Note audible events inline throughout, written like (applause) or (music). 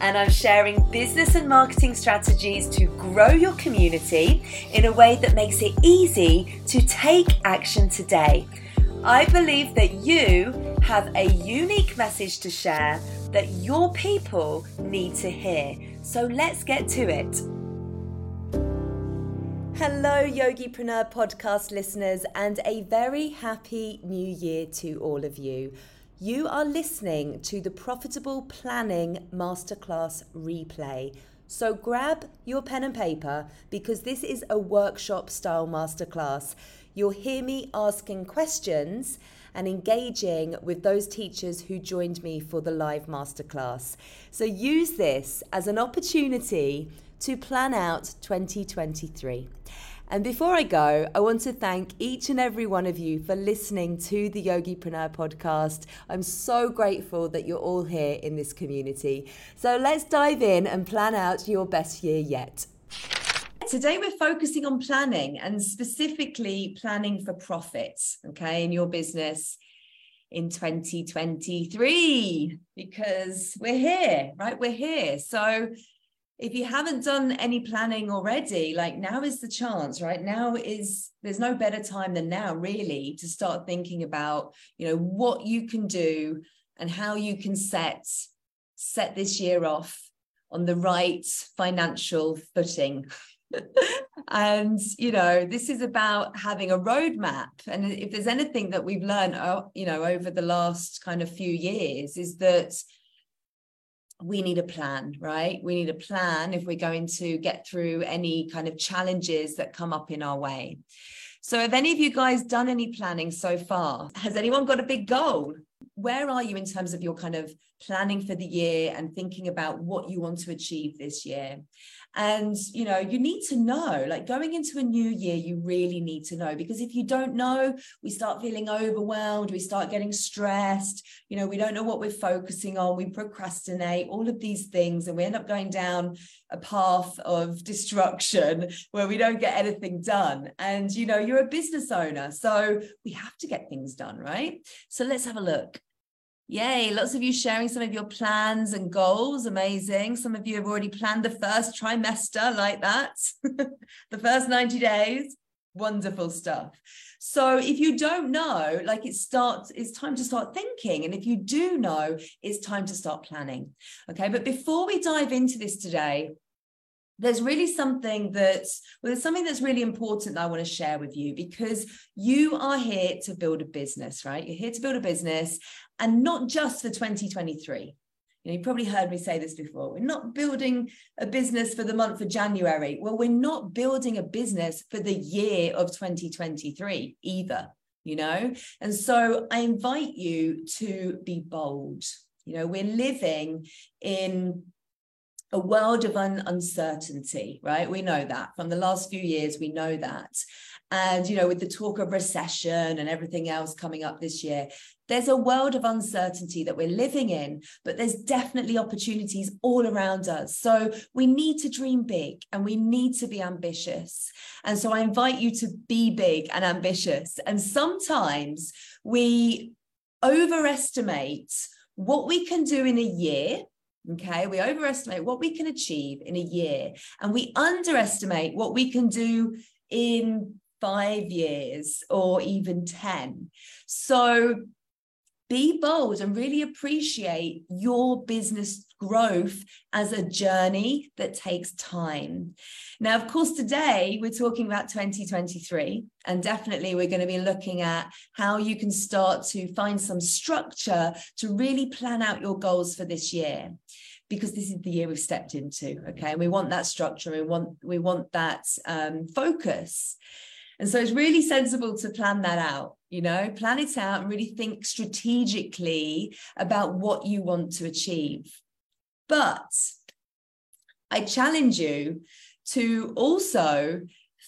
and I'm sharing business and marketing strategies to grow your community in a way that makes it easy to take action today. I believe that you have a unique message to share that your people need to hear. So let's get to it. Hello, Yogipreneur podcast listeners, and a very happy new year to all of you. You are listening to the Profitable Planning Masterclass replay. So grab your pen and paper because this is a workshop style masterclass. You'll hear me asking questions and engaging with those teachers who joined me for the live masterclass. So use this as an opportunity to plan out 2023. And before I go, I want to thank each and every one of you for listening to the Yogipreneur podcast. I'm so grateful that you're all here in this community. So let's dive in and plan out your best year yet. Today, we're focusing on planning and specifically planning for profits, okay, in your business in 2023 because we're here, right? We're here. So if you haven't done any planning already, like now is the chance, right? Now is there's no better time than now, really, to start thinking about, you know, what you can do and how you can set set this year off on the right financial footing. (laughs) and you know this is about having a roadmap and if there's anything that we've learned uh, you know over the last kind of few years is that we need a plan, right? We need a plan if we're going to get through any kind of challenges that come up in our way. So, have any of you guys done any planning so far? Has anyone got a big goal? Where are you in terms of your kind of planning for the year and thinking about what you want to achieve this year? And, you know, you need to know, like going into a new year, you really need to know because if you don't know, we start feeling overwhelmed, we start getting stressed, you know, we don't know what we're focusing on, we procrastinate, all of these things, and we end up going down a path of destruction where we don't get anything done. And, you know, you're a business owner, so we have to get things done, right? So let's have a look. Yay, lots of you sharing some of your plans and goals. Amazing. Some of you have already planned the first trimester like that, (laughs) the first 90 days. Wonderful stuff. So if you don't know, like it starts, it's time to start thinking. And if you do know, it's time to start planning. Okay. But before we dive into this today, there's really something that's well, there's something that's really important that I want to share with you because you are here to build a business, right? You're here to build a business and not just for 2023. You know, you probably heard me say this before. We're not building a business for the month of January. Well, we're not building a business for the year of 2023 either, you know? And so I invite you to be bold. You know, we're living in a world of un- uncertainty, right? We know that from the last few years, we know that. And, you know, with the talk of recession and everything else coming up this year, there's a world of uncertainty that we're living in, but there's definitely opportunities all around us. So we need to dream big and we need to be ambitious. And so I invite you to be big and ambitious. And sometimes we overestimate what we can do in a year Okay, we overestimate what we can achieve in a year and we underestimate what we can do in five years or even 10. So be bold and really appreciate your business growth as a journey that takes time. Now, of course, today we're talking about 2023, and definitely we're going to be looking at how you can start to find some structure to really plan out your goals for this year because this is the year we've stepped into okay and we want that structure we want we want that um, focus and so it's really sensible to plan that out, you know, plan it out and really think strategically about what you want to achieve. But I challenge you to also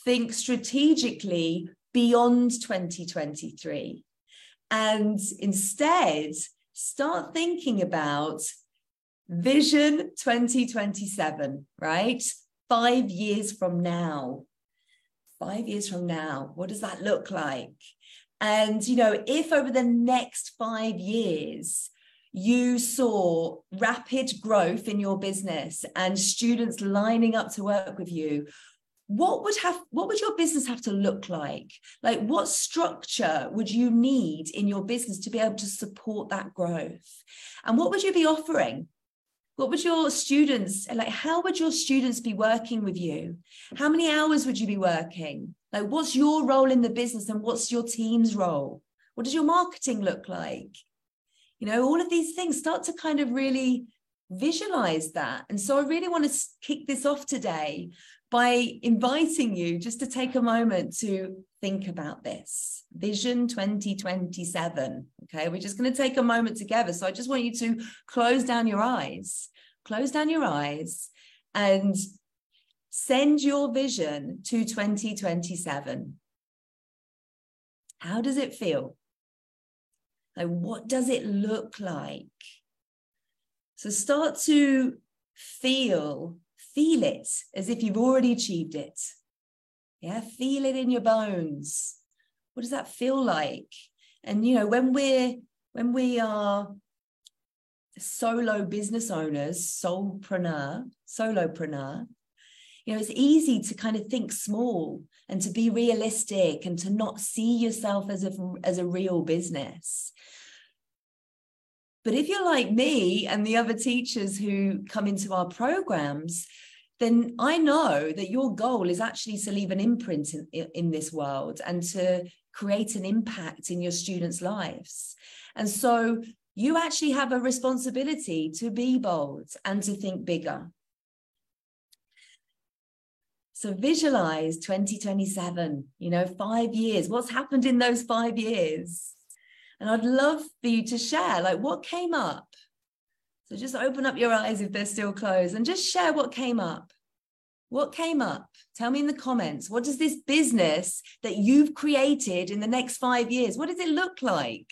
think strategically beyond 2023 and instead start thinking about vision 2027, right? Five years from now. Five years from now, what does that look like? And, you know, if over the next five years, you saw rapid growth in your business and students lining up to work with you what would have what would your business have to look like? Like what structure would you need in your business to be able to support that growth? And what would you be offering what would your students like how would your students be working with you? How many hours would you be working? Like what's your role in the business and what's your team's role? What does your marketing look like? You know all of these things start to kind of really visualize that. And so i really want to kick this off today by inviting you just to take a moment to think about this. Vision 2027 okay we're just going to take a moment together so i just want you to close down your eyes close down your eyes and send your vision to 2027 how does it feel like what does it look like so start to feel feel it as if you've already achieved it. Yeah, feel it in your bones. What does that feel like? And you know, when we're when we are solo business owners, solopreneur, solopreneur, you know, it's easy to kind of think small and to be realistic and to not see yourself as a as a real business. But if you're like me and the other teachers who come into our programs, then I know that your goal is actually to leave an imprint in, in this world and to create an impact in your students' lives. And so you actually have a responsibility to be bold and to think bigger. So visualize 2027, you know, five years. What's happened in those five years? And I'd love for you to share, like, what came up? So just open up your eyes if they're still closed and just share what came up. What came up? Tell me in the comments. What does this business that you've created in the next five years, what does it look like?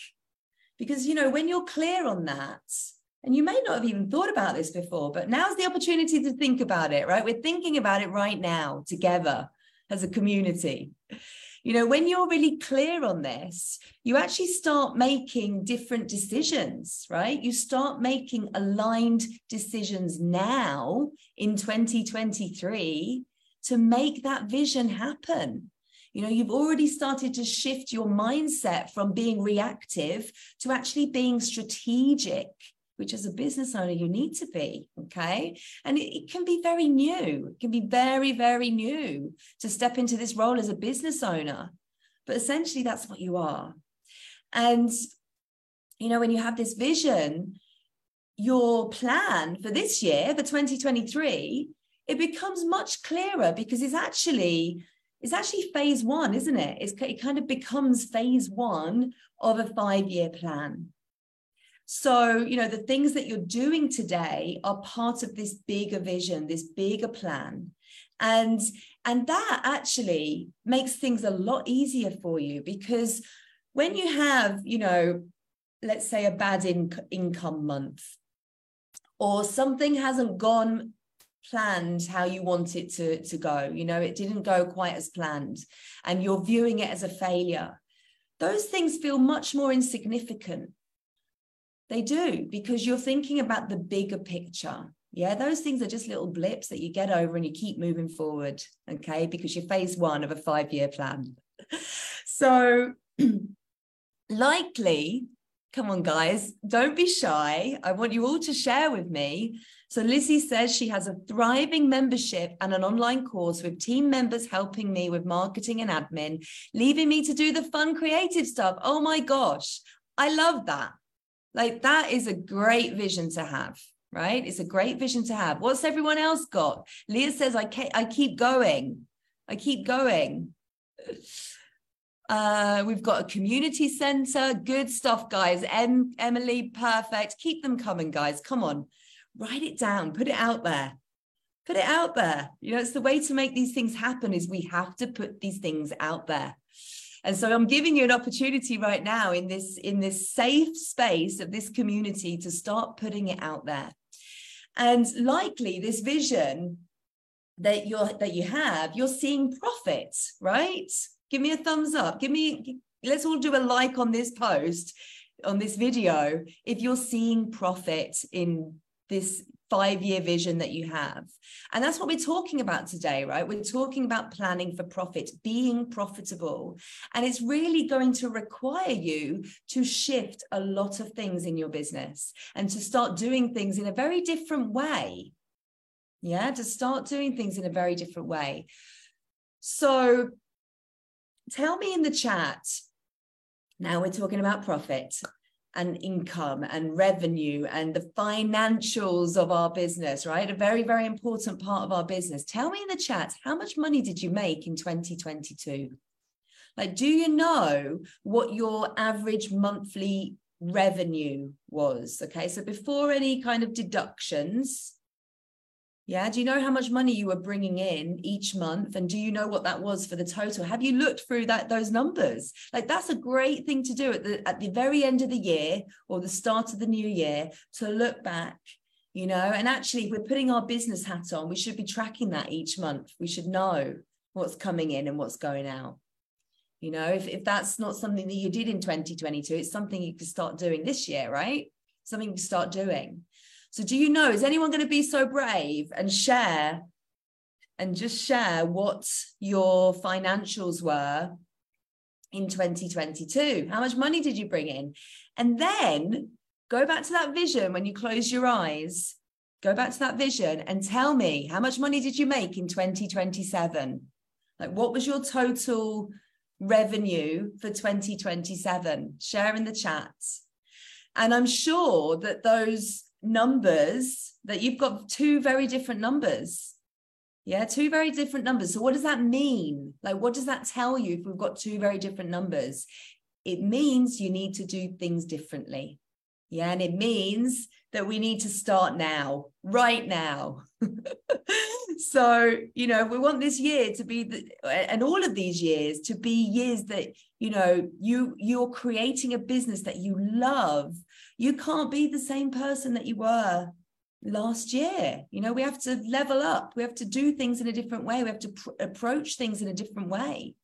Because, you know, when you're clear on that, and you may not have even thought about this before, but now's the opportunity to think about it, right? We're thinking about it right now together as a community. You know, when you're really clear on this, you actually start making different decisions, right? You start making aligned decisions now in 2023 to make that vision happen. You know, you've already started to shift your mindset from being reactive to actually being strategic which as a business owner you need to be okay? And it, it, can be very new. It can be very very new to step into this role as a business owner. But essentially that's what you are. And you know when you have this vision your plan for this year for 2023 it becomes much clearer because it's actually it's actually phase one isn't it? It's, it kind of becomes phase one of a five year plan so, you know, the things that you're doing today are part of this bigger vision, this bigger plan. And and that actually makes things a lot easier for you because when you have, you know, let's say a bad in- income month or something hasn't gone planned how you want it to, to go, you know, it didn't go quite as planned, and you're viewing it as a failure, those things feel much more insignificant they do, because you're thinking about the bigger picture. Yeah, those things are just little blips that you get over and you keep moving forward. Okay, because you're phase one of a five year plan. (laughs) so, (clears throat) likely, come on, guys, don't be shy. I want you all to share with me. So, Lizzie says she has a thriving membership and an online course with team members helping me with marketing and admin, leaving me to do the fun creative stuff. Oh my gosh, I love that. Like that is a great vision to have, right? It's a great vision to have. What's everyone else got? Leah says, I, ke- I keep going. I keep going. Uh, we've got a community center. Good stuff, guys. Em- Emily, perfect. Keep them coming, guys. Come on. Write it down. Put it out there. Put it out there. You know, it's the way to make these things happen is we have to put these things out there. And so i'm giving you an opportunity right now in this in this safe space of this community to start putting it out there. And likely this vision that you're that you have you're seeing profit right? Give me a thumbs up. Give me let's all do a like on this post on this video if you're seeing profit in this five year vision that you have. And that's what we're talking about today, right? We're talking about planning for profit, being profitable. And it's really going to require you to shift a lot of things in your business and to start doing things in a very different way. Yeah, to start doing things in a very different way. So tell me in the chat. Now we're talking about profit and income and revenue and the financials of our business, right? A very, very important part of our business. Tell me in the chat, how much money did you make in 2022? Like, do you know what your average monthly revenue was? Okay, so before any kind of deductions, yeah. Do you know how much money you were bringing in each month? And do you know what that was for the total? Have you looked through that those numbers? Like that's a great thing to do at the at the very end of the year or the start of the new year to look back, you know. And actually, if we're putting our business hat on, we should be tracking that each month. We should know what's coming in and what's going out. You know, if, if that's not something that you did in 2022, it's something you can start doing this year, right? Something to start doing. So, do you know, is anyone going to be so brave and share and just share what your financials were in 2022? How much money did you bring in? And then go back to that vision when you close your eyes. Go back to that vision and tell me how much money did you make in 2027? Like, what was your total revenue for 2027? Share in the chat. And I'm sure that those numbers that you've got two very different numbers. Yeah, two very different numbers. So, what does that mean? Like, what does that tell you if we've got two very different numbers? It means you need to do things differently. Yeah, and it means that we need to start now, right now. (laughs) so, you know, we want this year to be the, and all of these years to be years that, you know, you you're creating a business that you love you can't be the same person that you were last year. You know, we have to level up. We have to do things in a different way. We have to pr- approach things in a different way.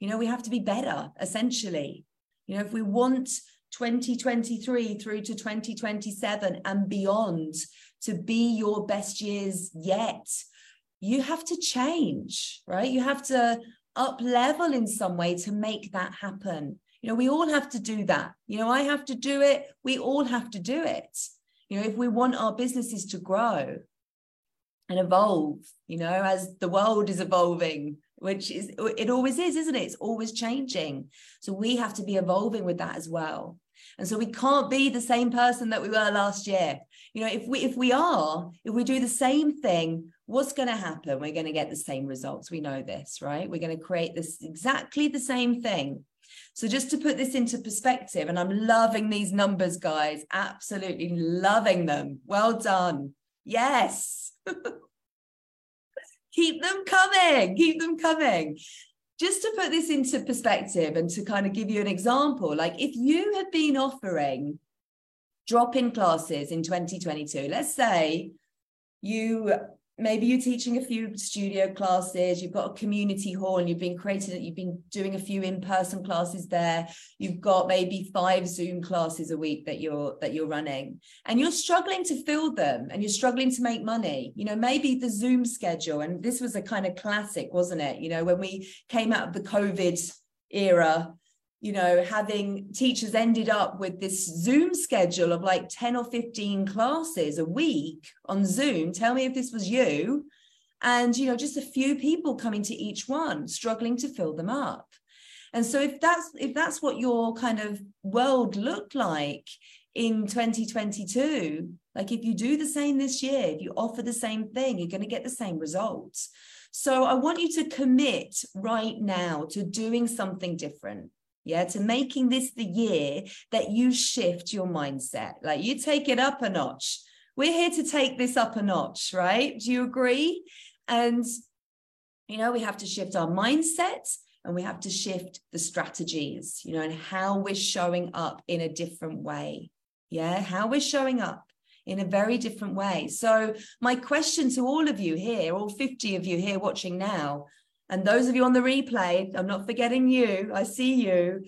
You know, we have to be better, essentially. You know, if we want 2023 through to 2027 and beyond to be your best years yet, you have to change, right? You have to up level in some way to make that happen. You know, we all have to do that. You know, I have to do it. We all have to do it. You know, if we want our businesses to grow and evolve, you know, as the world is evolving, which is it always is, isn't it? It's always changing. So we have to be evolving with that as well. And so we can't be the same person that we were last year. You know, if we if we are, if we do the same thing, what's going to happen? We're going to get the same results. We know this, right? We're going to create this exactly the same thing so just to put this into perspective, and I'm loving these numbers, guys, absolutely loving them. Well done. Yes. (laughs) keep them coming, keep them coming. Just to put this into perspective and to kind of give you an example, like if you had been offering drop in classes in 2022, let's say you maybe you're teaching a few studio classes you've got a community hall and you've been creating it you've been doing a few in-person classes there. You've got maybe five zoom classes a week that you're that you're running and you're struggling to fill them and you're struggling to make money. You know maybe the zoom schedule and this was a kind of classic wasn't it? You know when we came out of the covid era you know, having teachers ended up with this Zoom schedule of like 10 or 15 classes a week on Zoom. Tell me if this was you. And, you know, just a few people coming to each one, struggling to fill them up. And so if that's if that's what your kind of world looked like in 2022, like if you do the same this year, if you offer the same thing, you're going to get the same results. So I want you to commit right now to doing something different yeah to making this the year that you shift your mindset like you take it up a notch we're here to take this up a notch right do you agree and you know we have to shift our mindset and we have to shift the strategies, you know, and how we're showing up in a different way. Yeah, how we're showing up in a very different way. So, my question to all of you here, all 50 of you here watching now, and those of you on the replay, I'm not forgetting you, I see you.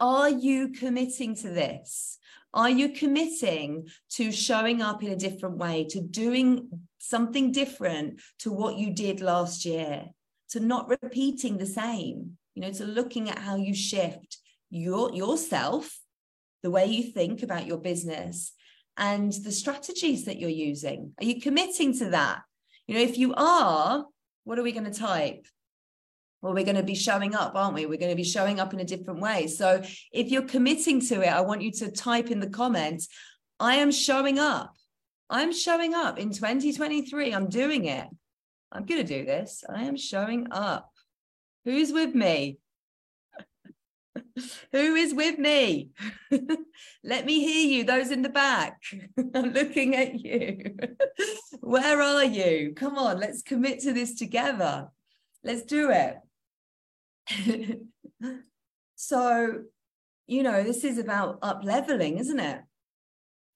Are you committing to this? Are you committing to showing up in a different way, to doing something different to what you did last year, to not repeating the same, you know, to looking at how you shift your yourself, the way you think about your business and the strategies that you're using. Are you committing to that? You know, if you are, what are we going to type? Well, we're going to be showing up, aren't we? We're going to be showing up in a different way. So if you're committing to it, I want you to type in the comments, I am showing up. I'm showing up in 2023. I'm doing it. I'm going to do this. I am showing up. Who's with me? (laughs) Who is with me? (laughs) Let me hear you, those in the back. (laughs) I'm looking at you. Where are you? Come on, let's commit to this together. Let's do it. (laughs) so, you know, this is about up leveling, isn't it?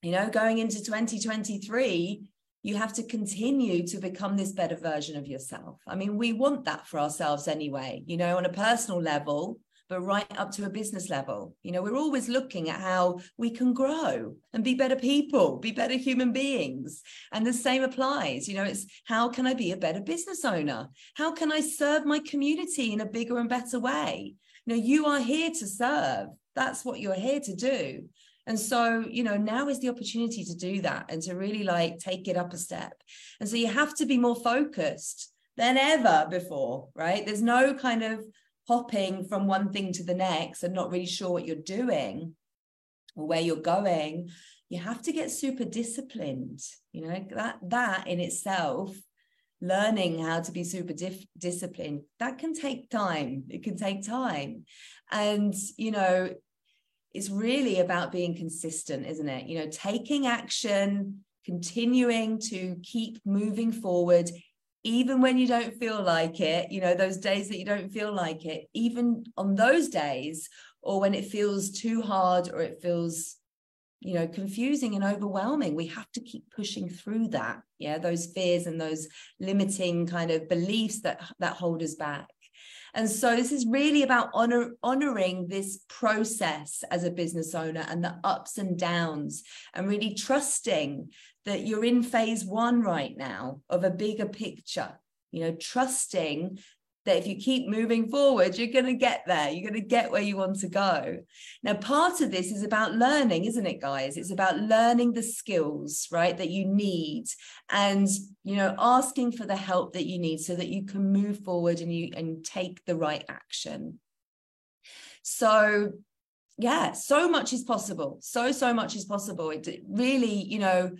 You know, going into 2023, you have to continue to become this better version of yourself. I mean, we want that for ourselves anyway, you know, on a personal level but right up to a business level. You know, we're always looking at how we can grow and be better people, be better human beings. And the same applies. You know, it's how can I be a better business owner? How can I serve my community in a bigger and better way? You know, you are here to serve. That's what you're here to do. And so, you know, now is the opportunity to do that and to really like take it up a step. And so you have to be more focused than ever before, right? There's no kind of hopping from one thing to the next and not really sure what you're doing or where you're going you have to get super disciplined you know that that in itself learning how to be super dif- disciplined that can take time it can take time. And you know it's really about being consistent isn't it? You know taking action continuing to keep moving forward even when you don't feel like it, you know, those days that you don't feel like it, even on those days, or when it feels too hard or it feels, you know, confusing and overwhelming, we have to keep pushing through that. Yeah, those fears and those limiting kind of beliefs that that hold us back. And so this is really about honor, honoring this process as a business owner and the ups and downs and really trusting that you're in phase one right now of a bigger picture, you know, trusting that if you keep moving forward, you're going to get there. You're going to get where you want to go. Now, part of this is about learning, isn't it, guys? It's about learning the skills, right, that you need and, you know, asking for the help that you need so that you can move forward and you and take the right action. So, yeah, so much is possible. So, so much is possible. It really, you know,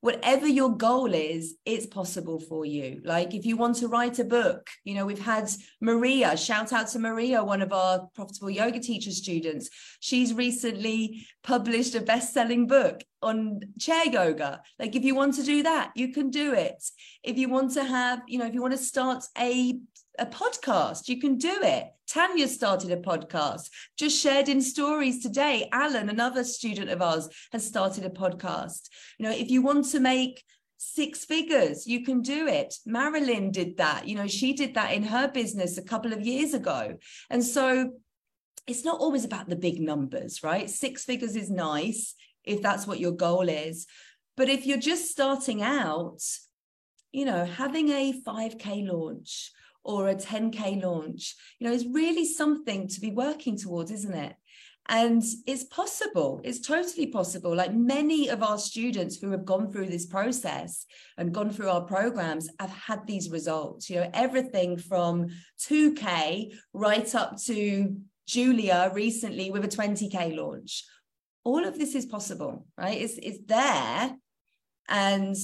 whatever your goal is, it's possible for you. Like if you want to write a book, you know, we've had Maria, shout out to Maria, one of our profitable yoga teacher students. She's recently published a best selling book on chair yoga. Like if you want to do that, you can do it. If you want to have, you know, if you want to start a a podcast. You can do it. Tanya started a podcast, just shared in stories today. Alan, another student of ours, has started a podcast. You know, if you want to make six figures, you can do it. Marilyn did that. You know, she did that in her business a couple of years ago. And so it's not always about the big numbers, right? Six figures is nice if that's what your goal is. But if you're just starting out, you know, having a 5K launch or a 10K launch, you know, is really something to be working towards, isn't it? And it's possible, it's totally possible. Like many of our students who have gone through this process and gone through our programs have had these results, you know, everything from 2K right up to Julia recently with a 20K launch. All of this is possible, right? It's, it's there. And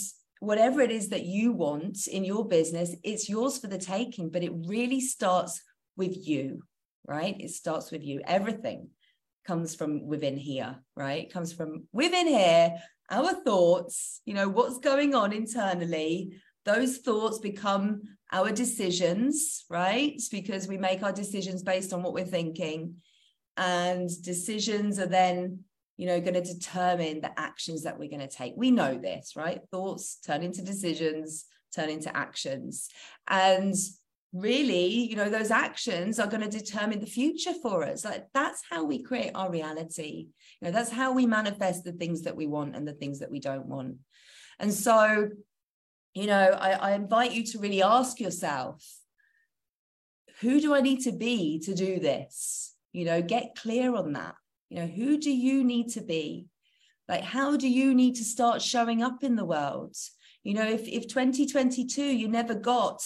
whatever it is that you want in your business, it's yours for the taking, but it really starts with you, right? It starts with you. Everything comes from within here, right? It comes from within here, our thoughts, you know, what's going on internally. Those thoughts become our decisions, right? Because we make our decisions based on what we're thinking. And decisions are then, you know, going to determine the actions that we're going to take. We know this, right? Thoughts turn into decisions, turn into actions. And really, you know, those actions are going to determine the future for us. Like that's how we create our reality. You know, that's how we manifest the things that we want and the things that we don't want. And so, you know, I, I invite you to really ask yourself, who do I need to be to do this? You know, get clear on that. You know, who do you need to be? Like, how do you need to start showing up in the world? You know, if if 2022 you never got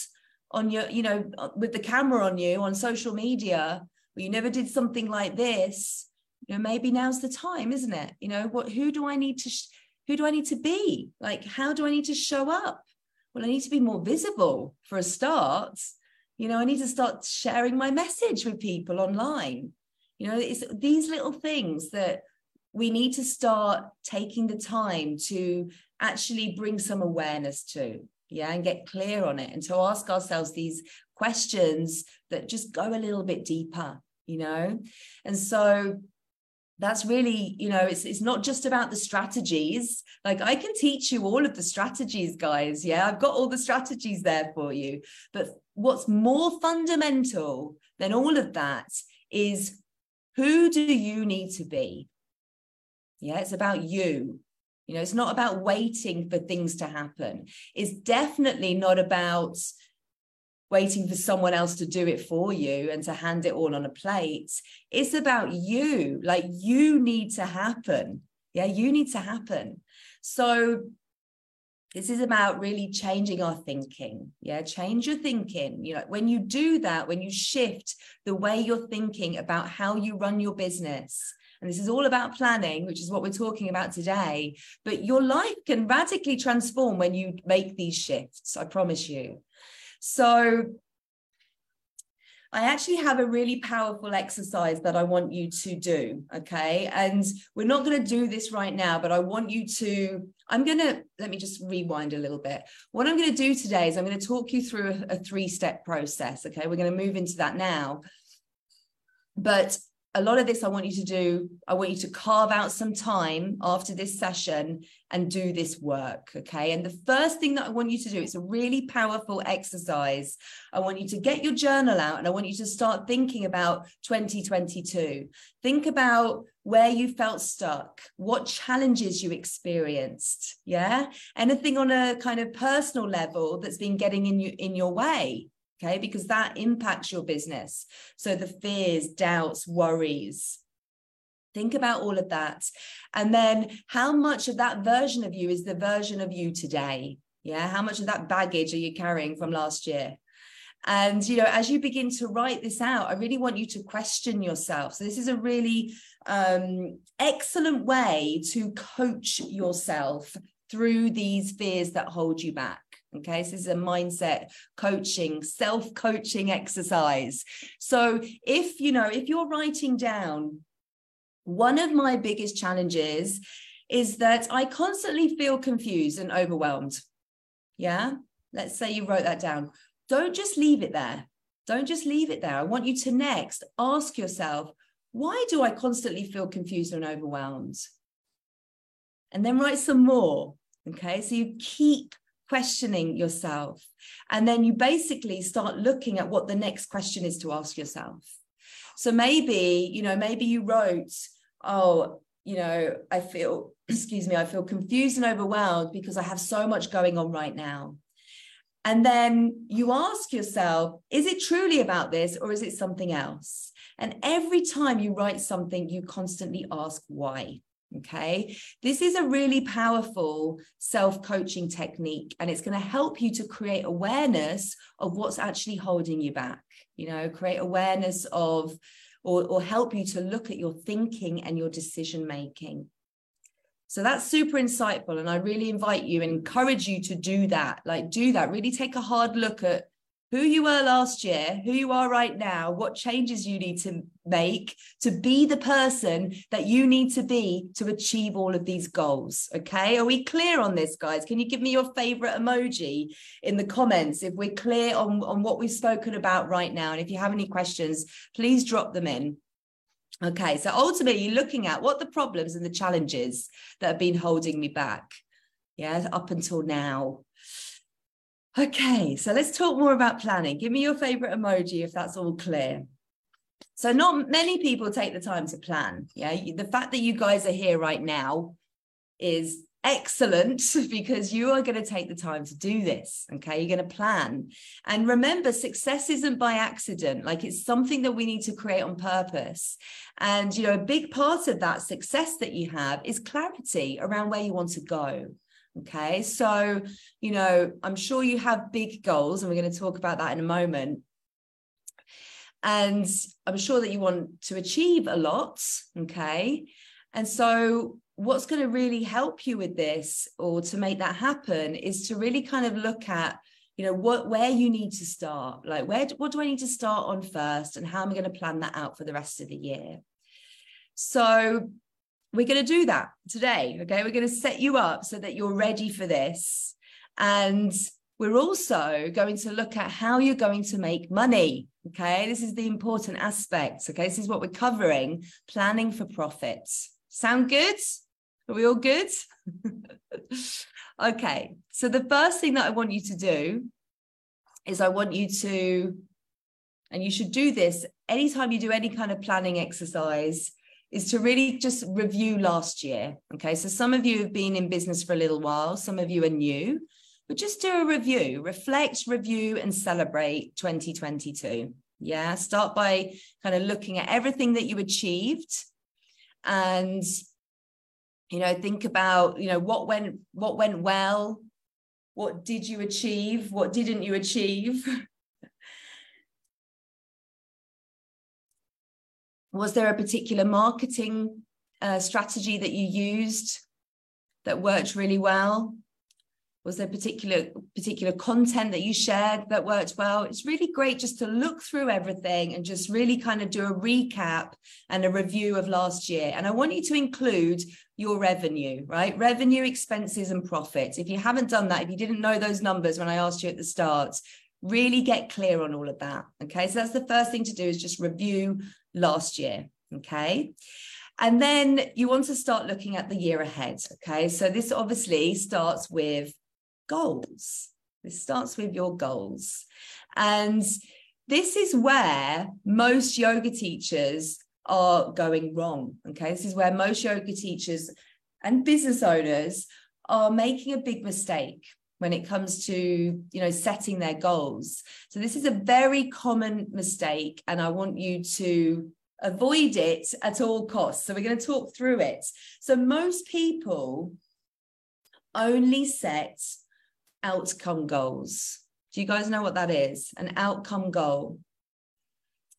on your, you know, uh, with the camera on you on social media, or you never did something like this, you know, maybe now's the time, isn't it? You know, what who do I need to sh- who do I need to be? Like, how do I need to show up? Well, I need to be more visible for a start. You know, I need to start sharing my message with people online. You know, it's these little things that we need to start taking the time to actually bring some awareness to yeah and get clear on it and to ask ourselves these questions that just go a little bit deeper you know? And so that's really you know it's it's not just about the strategies. Like i can teach you all of the strategies guys yeah? I've got all the strategies there for you. But what's more fundamental than all of that is who do you need to be yeah it's about you you know, it's not about waiting for things to happen. It's definitely not about waiting for someone else to do it for you and to hand it all on a plate. It's about you. Like you need to happen. Yeah, you need to happen. So this is about really changing our thinking. Yeah, change your thinking. You know, when you do that, when you shift the way you're thinking about how you run your business, and this is all about planning, which is what we're talking about today. But your life can radically transform when you make these shifts, I promise you. So, I actually have a really powerful exercise that I want you to do. Okay. And we're not going to do this right now, but I want you to. I'm going to let me just rewind a little bit. What I'm going to do today is I'm going to talk you through a, a three step process. Okay. We're going to move into that now. But a lot of this I want you to do, I want you to carve out some time after this session and do this work. Okay. And the first thing that I want you to do, it's a really powerful exercise. I want you to get your journal out and I want you to start thinking about 2022. Think about where you felt stuck, what challenges you experienced. Yeah. Anything on a kind of personal level that's been getting in you in your way okay? Because that impacts your business. So the fears doubts worries. Think about all of that. And then how much of that version of you is the version of you today? Yeah how much of that baggage are you carrying from last year? And you know as you begin to write this out i really want you to question yourself. So this is a really um, excellent way to coach yourself through these fears that hold you back Okay, so this is a mindset coaching, self coaching exercise. So, if you know, if you're writing down, one of my biggest challenges is that I constantly feel confused and overwhelmed. Yeah, let's say you wrote that down. Don't just leave it there. Don't just leave it there. I want you to next ask yourself, why do I constantly feel confused and overwhelmed? And then write some more. Okay, so you keep questioning yourself. And then you basically start looking at what the next question is to ask yourself. So maybe, you know, maybe you wrote, oh, you know, I feel, (clears throat) excuse me, I feel confused and overwhelmed because I have so much going on right now. And then you ask yourself, is it truly about this or is it something else? And every time you write something, you constantly ask why. Okay. This is a really powerful self coaching technique, and it's going to help you to create awareness of what's actually holding you back. You know, create awareness of, or, or help you to look at your thinking and your decision making. So that's super insightful. And I really invite you and encourage you to do that. Like, do that. Really take a hard look at who you were last year, who you are right now, what changes you need to make to be the person that you need to be to achieve all of these goals. Okay. Are we clear on this, guys? Can you give me your favorite emoji in the comments if we're clear on, on what we've spoken about right now? And if you have any questions, please drop them in. Okay. So ultimately, you're looking at what the problems and the challenges that have been holding me back. Yeah. Up until now. Okay, so let's talk more about planning. Give me your favorite emoji if that's all clear. So, not many people take the time to plan. Yeah, the fact that you guys are here right now is excellent (laughs) because you are going to take the time to do this. Okay, you're going to plan. And remember, success isn't by accident, like it's something that we need to create on purpose. And, you know, a big part of that success that you have is clarity around where you want to go. Okay. So, you know, I'm sure you have big goals, and we're going to talk about that in a moment. And I'm sure that you want to achieve a lot. Okay. And so, what's going to really help you with this or to make that happen is to really kind of look at you know what where you need to start like where what do i need to start on first and how am i going to plan that out for the rest of the year so we're going to do that today. Okay. We're going to set you up so that you're ready for this. And we're also going to look at how you're going to make money. Okay. This is the important aspect. Okay. This is what we're covering planning for profits. Sound good? Are we all good? (laughs) okay. So, the first thing that I want you to do is I want you to, and you should do this anytime you do any kind of planning exercise, is to really just review last year. Okay. So some of you have been in business for a little while, some of you are new, but just do a review, reflect, review, and celebrate 2022. Yeah. Start by kind of looking at everything that you achieved and you know think about you know what went what went well what did you achieve what didn't you achieve (laughs) Was there a particular marketing uh, strategy that you used that worked really well? Was there particular particular content that you shared that worked well? It's really great just to look through everything and just really kind of do a recap and a review of last year. And I want you to include your revenue, right? Revenue, expenses, and profits. If you haven't done that, if you didn't know those numbers when I asked you at the start, really get clear on all of that. Okay. So that's the first thing to do is just review last year. Okay. And then you want to start looking at the year ahead. Okay. So this obviously starts with goals. This starts with your goals. And this is where most yoga teachers are going wrong. Okay. This is where most yoga teachers and business owners are making a big mistake when it comes to you know setting their goals. So this is a very common mistake and i want you to avoid it at all costs. So we're going to talk through it. So most people only set outcome goals. Do you guys know what that is? An outcome goal.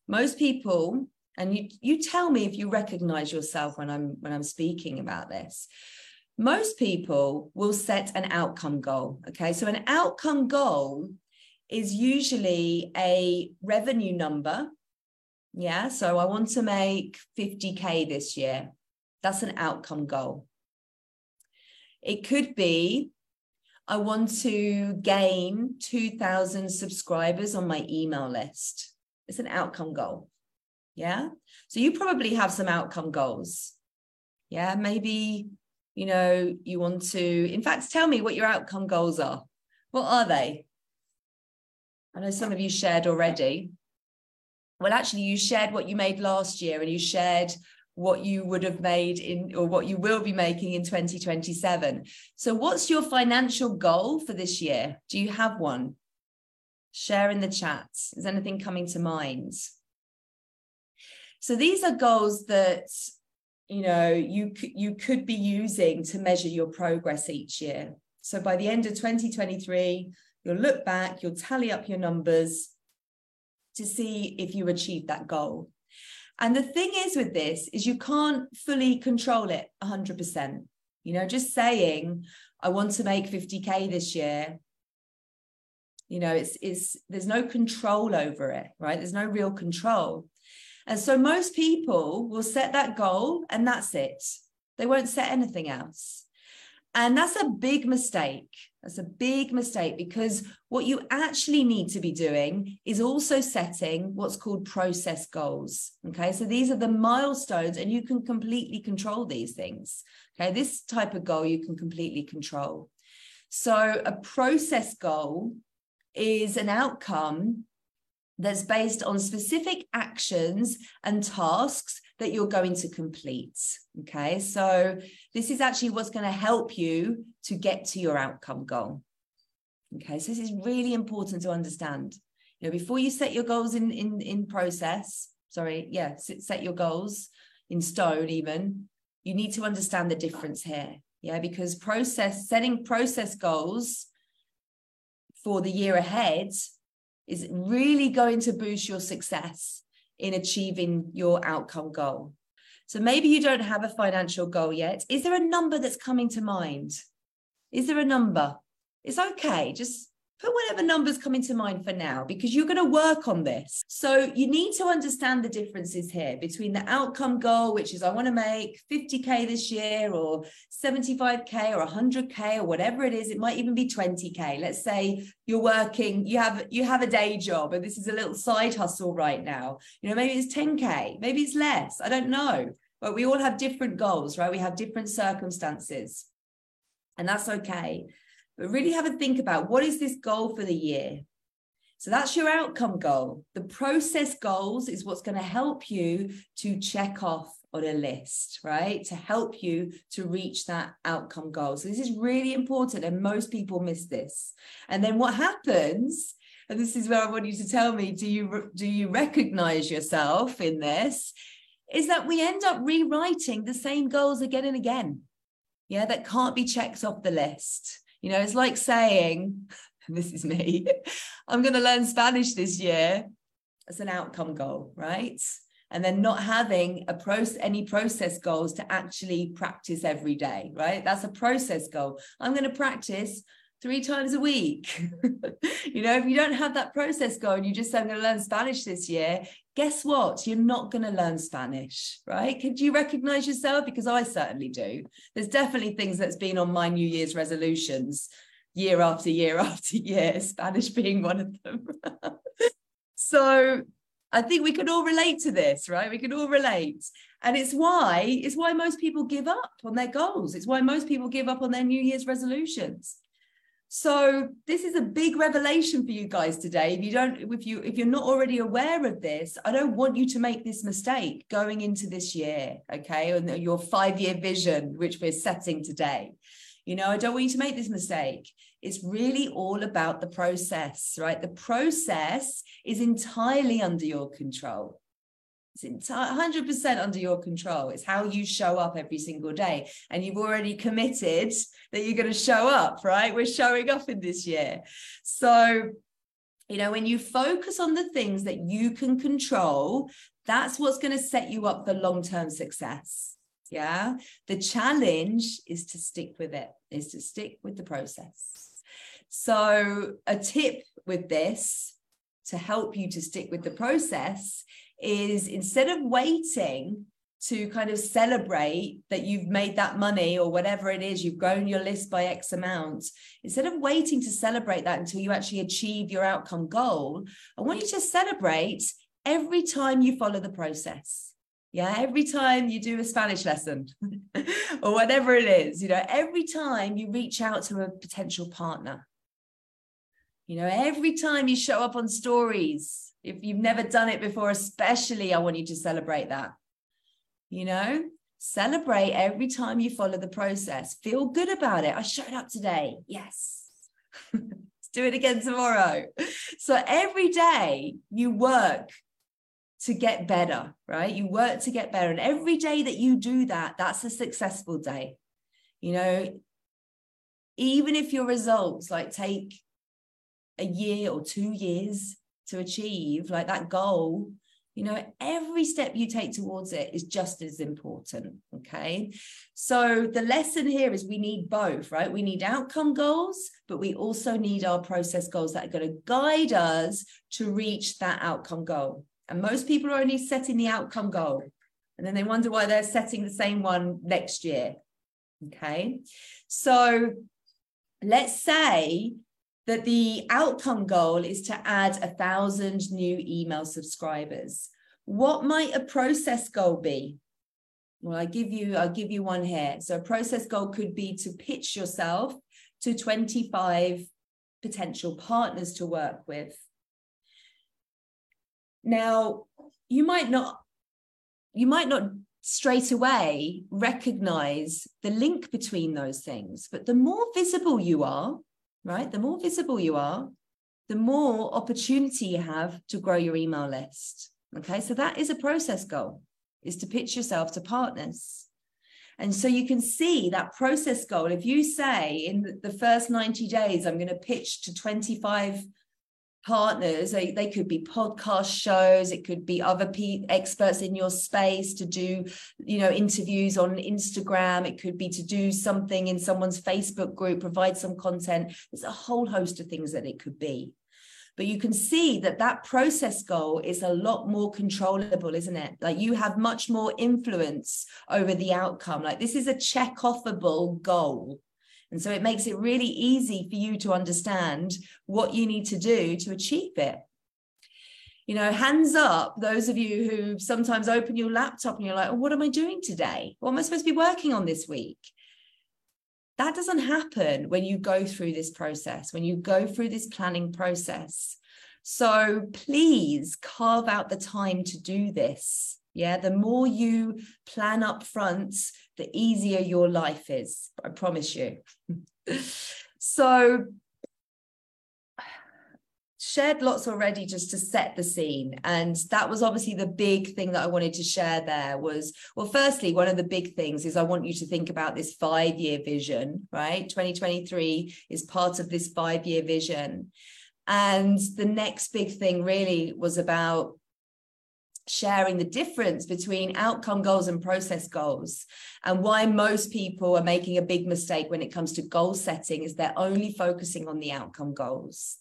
Most people and you you tell me if you recognize yourself when i'm when i'm speaking about this most people will set an outcome goal. Okay. So an outcome goal is usually a revenue number. Yeah. So I want to make 50K this year. That's an outcome goal. It could be I want to gain 2,000 subscribers on my email list. It's an outcome goal. Yeah. So you probably have some outcome goals. Yeah. Maybe you know you want to in fact tell me what your outcome goals are. What are they? I know some of you shared already. Well actually you shared what you made last year and you shared what you would have made in or what you will be making in 2027 so what's your financial goal for this year? Do you have one? Share in the chat. Is anything coming to mind? So these are goals that you know you you could be using to measure your progress each year so by the end of 2023 you'll look back you'll tally up your numbers to see if you achieved that goal and the thing is with this is you can't fully control it 100% you know just saying i want to make 50k this year You know, it's it's there's no control over it, right? There's no real control. And so most people will set that goal and that's it. They won't set anything else. And that's a big mistake. That's a big mistake because what you actually need to be doing is also setting what's called process goals. Okay. So these are the milestones, and you can completely control these things. Okay. This type of goal you can completely control. So a process goal is an outcome that's based on specific actions and tasks that you're going to complete. Okay, so this is actually what's going to help you to get to your outcome goal. Okay, so this is really important to understand. You know, before you set your goals in in in process, sorry, yeah, set your goals in stone even, you need to understand the difference here. Yeah, because process setting process goals for the year ahead is it really going to boost your success in achieving your outcome goal. So maybe you don't have a financial goal yet. Is there a number that's coming to mind? Is there a number? It's okay. Just put whatever numbers come into mind for now because you're going to work on this. So you need to understand the differences here between the outcome goal, which is I want to make 50K this year or 75K or 100K or whatever it is. It might even be 20K. Let's say you're working, you have, you have a day job and this is a little side hustle right now. You know, maybe it's 10K, maybe it's less. I don't know. But we all have different goals, right? We have different circumstances. And that's okay but really have a think about what is this goal for the year? So that's your outcome goal. The process goals is what's going to help you to check off on a list, right? To help you to reach that outcome goal. So this is really important, and most people miss this. And then what happens? And this is where I want you to tell me: Do you do you recognize yourself in this? Is that we end up rewriting the same goals again and again? Yeah, that can't be checked off the list. You know, it's like saying, (laughs) this is me, (laughs) I'm going to learn Spanish this year as an outcome goal, right? And then not having a process, any process goals to actually practice every day, right? That's a process goal. I'm going to practice three times a week. (laughs) you know, if you don't have that process goal and you just say, I'm going to learn Spanish this year, guess what? You're not going to learn Spanish, right? Could you recognize yourself? Because I certainly do. There's definitely things that's been on my New Year's resolutions year after year (laughs) after year, Spanish being one of them. (laughs) so I think we can all relate to this, right? We can all relate. And it's why, it's why most people give up on their goals. It's why most people give up on their New Year's resolutions so this is a big revelation for you guys today. If you don't, if you if you're not already aware of this, I don't want you to make this mistake going into this year, okay? And your five-year vision, which we're setting today. You know, I don't want you to make this mistake. It's really all about the process, right? The process is entirely under your control. It's 100% under your control. It's how you show up every single day. And you've already committed that you're going to show up, right? We're showing up in this year. So, you know, when you focus on the things that you can control, that's what's going to set you up for long term success. Yeah. The challenge is to stick with it, is to stick with the process. So, a tip with this to help you to stick with the process is instead of waiting to kind of celebrate that you've made that money or whatever it is, you've grown your list by X amount, instead of waiting to celebrate that until you actually achieve your outcome goal, I want you to celebrate every time you follow the process. Yeah, every time you do a Spanish lesson (laughs) or whatever it is, you know, every time you reach out to a potential partner, you know, every time you show up on stories, if you've never done it before, especially, I want you to celebrate that. You know, celebrate every time you follow the process. Feel good about it. I showed up today. Yes. Let's (laughs) do it again tomorrow. So every day you work to get better, right? You work to get better. And every day that you do that, that's a successful day. You know, even if your results like take a year or two years, to achieve like that goal You know, every step you take towards it is just as important. Okay. So the lesson here is we need both, right? We need outcome goals, but we also need our process goals that are going to guide us to reach that outcome goal. And most people are only setting the outcome goal. And then they wonder why they're setting the same one next year. Okay. So let's say that the outcome goal is to add a thousand new email subscribers. What might a process goal be? Well, I give you, I'll give you one here. So a process goal could be to pitch yourself to 25 potential partners to work with. Now, you might not, you might not straight away recognize the link between those things, but the more visible you are, right? The more visible you are, the more opportunity you have to grow your email list. Okay, so that is a process goal, is to pitch yourself to partners. And so you can see that process goal. If you say in the first 90 days, I'm going to pitch to 25 partners, they, they could be podcast shows, it could be other pe- experts in your space to do, you know, interviews on Instagram, it could be to do something in someone's Facebook group, provide some content. There's a whole host of things that it could be. But you can see that that process goal is a lot more controllable, isn't it? Like you have much more influence over the outcome. Like this is a check offable goal. And so it makes it really easy for you to understand what you need to do to achieve it. You know, hands up, those of you who sometimes open your laptop and you're like, oh, what am I doing today? What am I supposed to be working on this week? That doesn't happen when you go through this process, when you go through this planning process. So please carve out the time to do this. Yeah, the more you plan up front, the easier your life is. I promise you. (laughs) so, shared lots already just to set the scene and that was obviously the big thing that i wanted to share there was well firstly one of the big things is i want you to think about this five year vision right 2023 is part of this five year vision and the next big thing really was about sharing the difference between outcome goals and process goals. And why most people are making a big mistake when it comes to goal setting is they're only focusing on the outcome goals.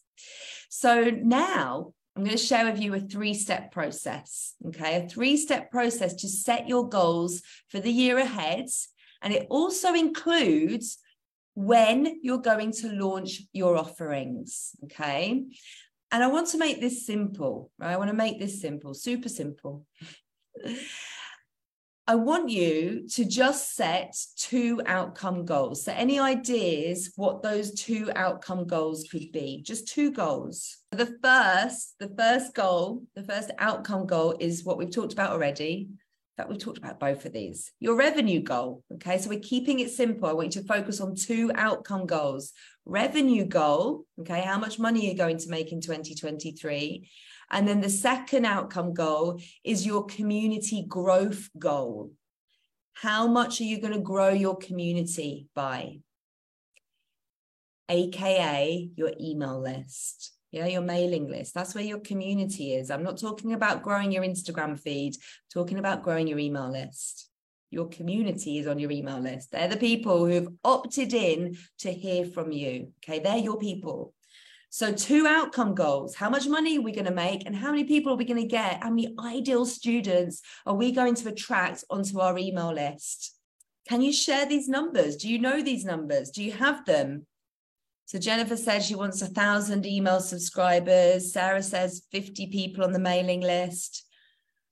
So now i'm going to share with you a three step process okay? A three step process to set your goals for the year ahead. And it also includes when you're going to launch your offerings okay and I want to make this simple, right? I want to make this simple, super simple. I want you to just set two outcome goals. So, any ideas what those two outcome goals could be? Just two goals. The first, the first goal, the first outcome goal is what we've talked about already that we've talked about both of these. Your revenue goal. Okay. So we're keeping it simple. I want you to focus on two outcome goals revenue goal. Okay. How much money you're going to make in 2023? And then the second outcome goal is your community growth goal. How much are you going to grow your community by? AKA your email list yeah your mailing list. That's where your community is. I'm not talking about growing your instagram feed. I'm talking about growing your email list. Your community is on your email list. They're the people who've opted in to hear from you okay? They're your people. So two outcome goals. How much money are we going to make and how many people are we going to get? How many ideal students are we going to attract onto our email list? Can you share these numbers? Do you know these numbers? Do you have them so Jennifer says she wants a thousand email subscribers. Sarah says 50 people on the mailing list.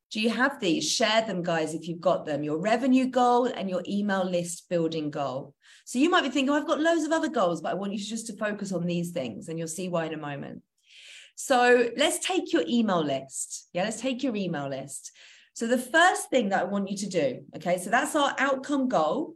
Do you have these? Share them, guys, if you've got them. Your revenue goal and your email list building goal. So you might be thinking, oh, I've got loads of other goals, but I want you just to focus on these things, and you'll see why in a moment. So let's take your email list. Yeah, let's take your email list. So the first thing that I want you to do, okay, so that's our outcome goal.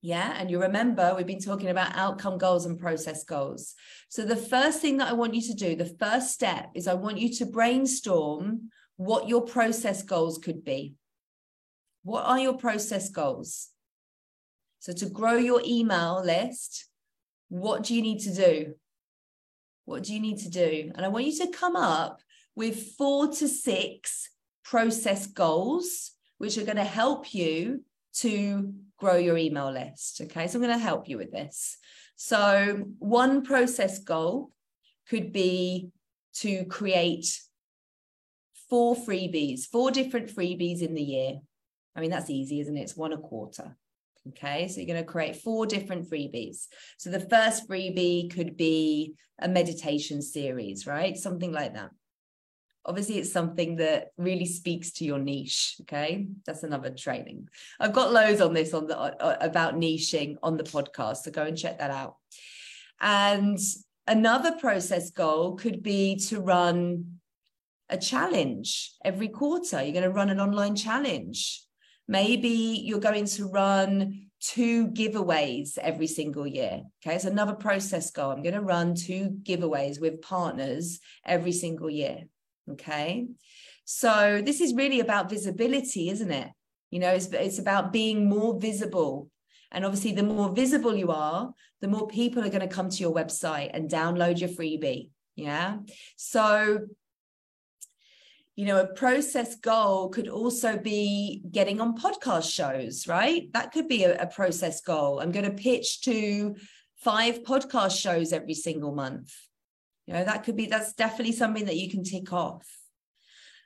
Yeah. And you remember, we've been talking about outcome goals and process goals. So, the first thing that I want you to do, the first step is I want you to brainstorm what your process goals could be. What are your process goals? So, to grow your email list, what do you need to do? What do you need to do? And I want you to come up with four to six process goals, which are going to help you to grow your email list. Okay, so I'm going to help you with this. So, one process goal could be to create four freebies, four different freebies in the year. I mean, that's easy, isn't it? It's one a quarter. Okay, so you're going to create four different freebies. So the first freebie could be a meditation series, right? Something like that. Obviously, it's something that really speaks to your niche. Okay, that's another training. I've got loads on this on the uh, about niching on the podcast, so go and check that out. And another process goal could be to run a challenge every quarter. You're going to run an online challenge Maybe you're going to run two giveaways every single year. Okay, it's another process goal. I'm going to run two giveaways with partners every single year. Okay, so this is really about visibility, isn't it? You know, it's, it's about being more visible. And obviously, the more visible you are, the more people are going to come to your website and download your freebie. Yeah. So you know, a process goal could also be getting on podcast shows, right? That could be a, a process goal. I'm going to pitch to five podcast shows every single month. You know, that could be, that's definitely something that you can tick off.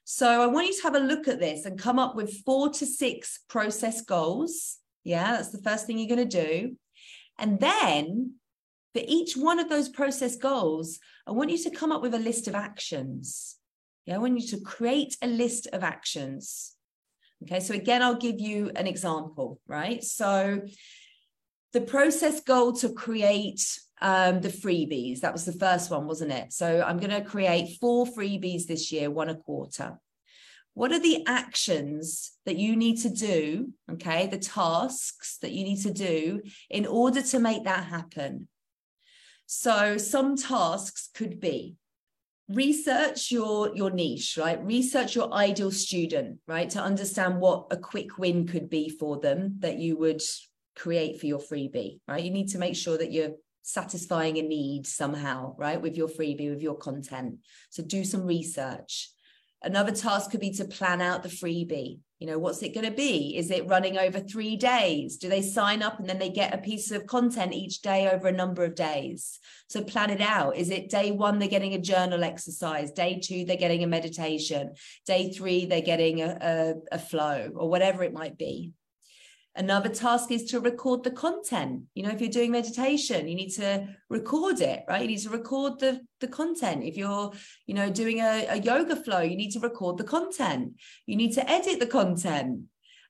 So I want you to have a look at this and come up with four to six process goals. Yeah, that's the first thing you're going to do. And then for each one of those process goals, I want you to come up with a list of actions. Yeah, I want you to create a list of actions. Okay, so again, I'll give you an example, right? So the process goal to create um, the freebies, that was the first one, wasn't it? So I'm going to create four freebies this year, one a quarter. What are the actions that you need to do? Okay, the tasks that you need to do in order to make that happen. So some tasks could be research your your niche right research your ideal student right to understand what a quick win could be for them that you would create for your freebie right you need to make sure that you're satisfying a need somehow right with your freebie with your content. So do some research. Another task could be to plan out the freebie. You know what's it going to be? Is it running over three days? Do they sign up and then they get a piece of content each day over a number of days? So plan it out. Is it day one they're getting a journal exercise. Day two they're getting a meditation. Day three they're getting a, a, a flow or whatever it might be Another task is to record the content. You know, if you're doing meditation, you need to record it, right? You need to record the, the content. If you're, you know, doing a, a yoga flow, you need to record the content. You need to edit the content.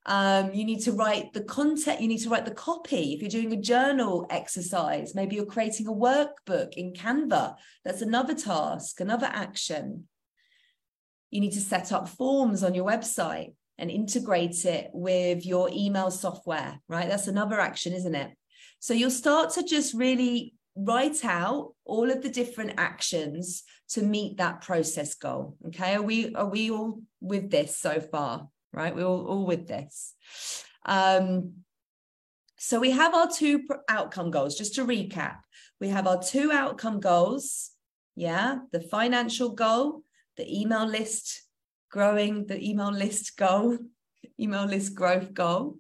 Um, you need to write the content, you need to write the copy. If you're doing a journal exercise, maybe you're creating a workbook in Canva. That's another task, another action. You need to set up forms on your website and integrate it with your email software, right? That's another action, isn't it? So you'll start to just really write out all of the different actions to meet that process goal. Okay. Are we are we all with this so far? Right? We're all, all with this. Um, so we have our two outcome goals. Just to recap, we have our two outcome goals. Yeah, the financial goal, the email list growing the email list goal, email list growth goal.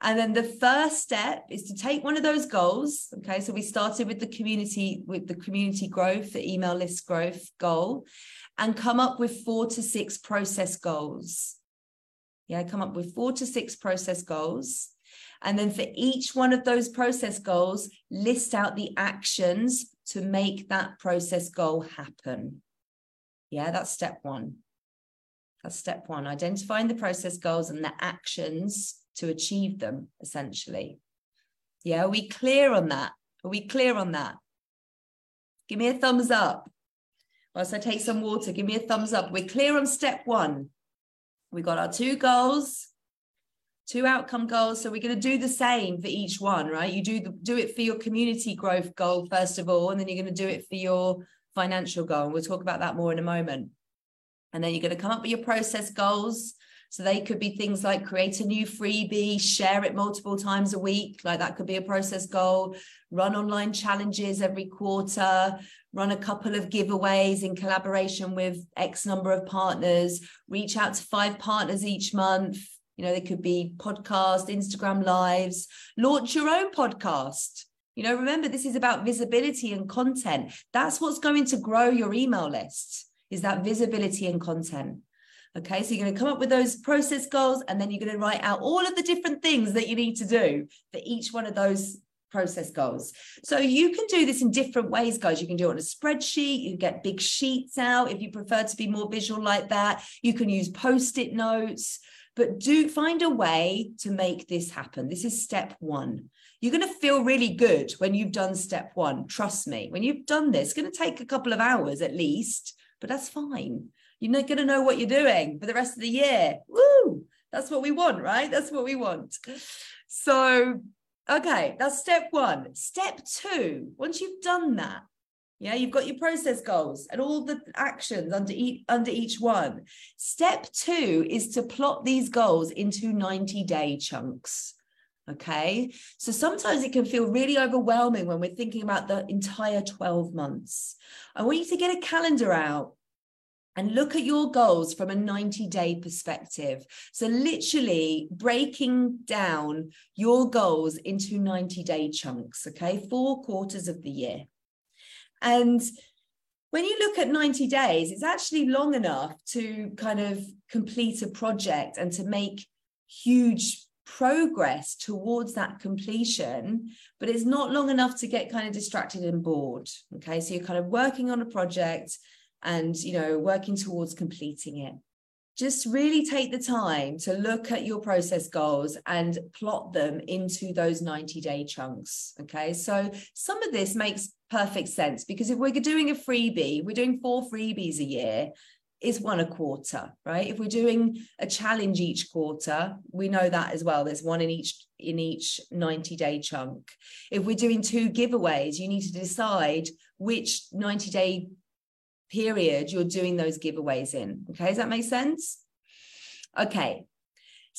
And then the first step is to take one of those goals. Okay. So we started with the community, with the community growth, the email list growth goal, and come up with four to six process goals. Yeah. Come up with four to six process goals. And then for each one of those process goals, list out the actions to make that process goal happen. Yeah. That's step one. That's step one identifying the process goals and the actions to achieve them, essentially. Yeah, are we clear on that? Are we clear on that? Give me a thumbs up. Whilst I take some water, give me a thumbs up. We're clear on step one. We got our two goals, two outcome goals. So we're going to do the same for each one, right? You do the, do it for your community growth goal first of all, and then you're going to do it for your financial goal. And we'll talk about that more in a moment. And then you're going to come up with your process goals. So they could be things like create a new freebie, share it multiple times a week, like that could be a process goal, run online challenges every quarter, run a couple of giveaways in collaboration with X number of partners, reach out to five partners each month. You know, they could be podcast, Instagram lives, launch your own podcast. You know, remember, this is about visibility and content. That's what's going to grow your email list, is that visibility and content. Okay, so you're going to come up with those process goals and then you're going to write out all of the different things that you need to do for each one of those process goals. So you can do this in different ways, guys. You can do it on a spreadsheet, you get big sheets out if you prefer to be more visual like that. You can use post-it notes, but do find a way to make this happen. This is step one. You're going to feel really good when you've done step one. Trust me. When you've done this, it's going to take a couple of hours at least, but that's fine. You're not going to know what you're doing for the rest of the year. Woo! That's what we want, right? That's what we want. So Okay, that's step one. Step two, once you've done that, yeah, you've got your process goals and all the actions under each, under each one. Step two is to plot these goals into 90 day chunks. Okay, so sometimes it can feel really overwhelming when we're thinking about the entire 12 months. I want you to get a calendar out and look at your goals from a 90 day perspective. So, literally breaking down your goals into 90 day chunks, okay, four quarters of the year. And when you look at 90 days, it's actually long enough to kind of complete a project and to make huge progress towards that completion, but it's not long enough to get kind of distracted and bored. Okay, so you're kind of working on a project and you know working towards completing it just really take the time to look at your process goals and plot them into those 90 day chunks okay so some of this makes perfect sense because if we're doing a freebie we're doing four freebies a year is one a quarter right if we're doing a challenge each quarter we know that as well there's one in each in each 90 day chunk if we're doing two giveaways you need to decide which 90 day period you're doing those giveaways in. Okay, does that make sense? Okay.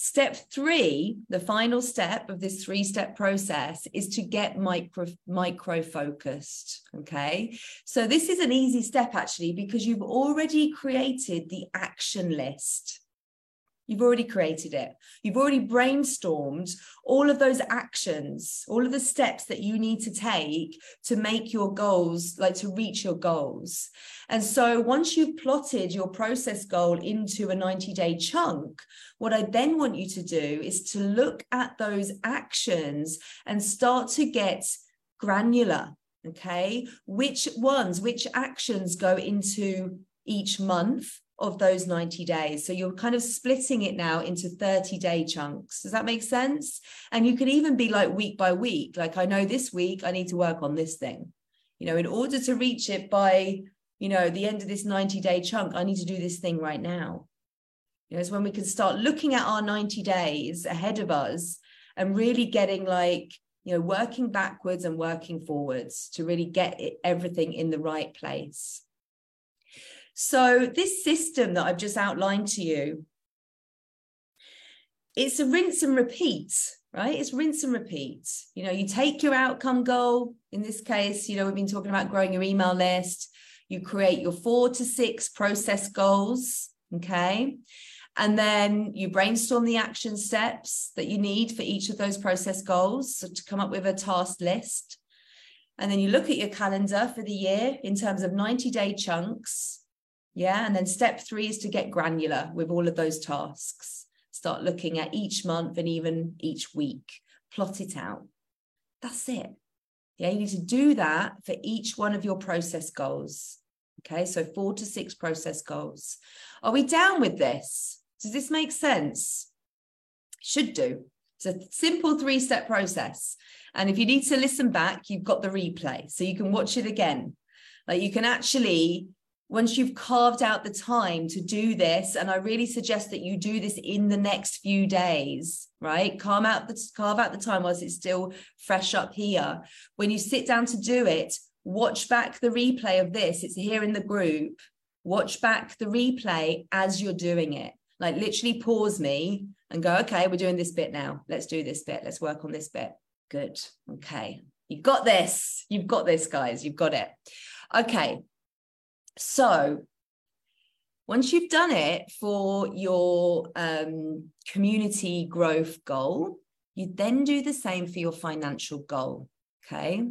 Step three, the final step of this three step process is to get micro, micro focused. Okay. So this is an easy step actually because you've already created the action list. You've already created it. You've already brainstormed all of those actions, all of the steps that you need to take to make your goals, like to reach your goals. And so once you've plotted your process goal into a 90 day chunk, what I then want you to do is to look at those actions and start to get granular. Okay. Which ones, which actions go into each month? Of those 90 days. So you're kind of splitting it now into 30 day chunks. Does that make sense? And you can even be like week by week. Like, I know this week I need to work on this thing. You know, in order to reach it by, you know, the end of this 90 day chunk, I need to do this thing right now. You know, it's when we can start looking at our 90 days ahead of us and really getting like, you know, working backwards and working forwards to really get it, everything in the right place. So, this system that I've just outlined to you, it's a rinse and repeat, right? It's rinse and repeat. You know, you take your outcome goal. In this case, you know, we've been talking about growing your email list. You create your four to six process goals. Okay. And then you brainstorm the action steps that you need for each of those process goals so to come up with a task list. And then you look at your calendar for the year in terms of 90 day chunks yeah. And then step three is to get granular with all of those tasks. Start looking at each month and even each week. Plot it out. That's it. Yeah. You need to do that for each one of your process goals. Okay. So four to six process goals. Are we down with this? Does this make sense? Should do. It's a simple three step process. And if you need to listen back, you've got the replay. So you can watch it again. Like you can actually once you've carved out the time to do this and i really suggest that you do this in the next few days right carve out the carve out the time whilst it's still fresh up here when you sit down to do it watch back the replay of this it's here in the group watch back the replay as you're doing it Like literally pause me and go, okay, we're doing this bit now. Let's do this bit. Let's work on this bit. Good. Okay. You've got this. You've got this, guys. You've got it. Okay. So once you've done it for your um, community growth goal, you then do the same for your financial goal. Okay.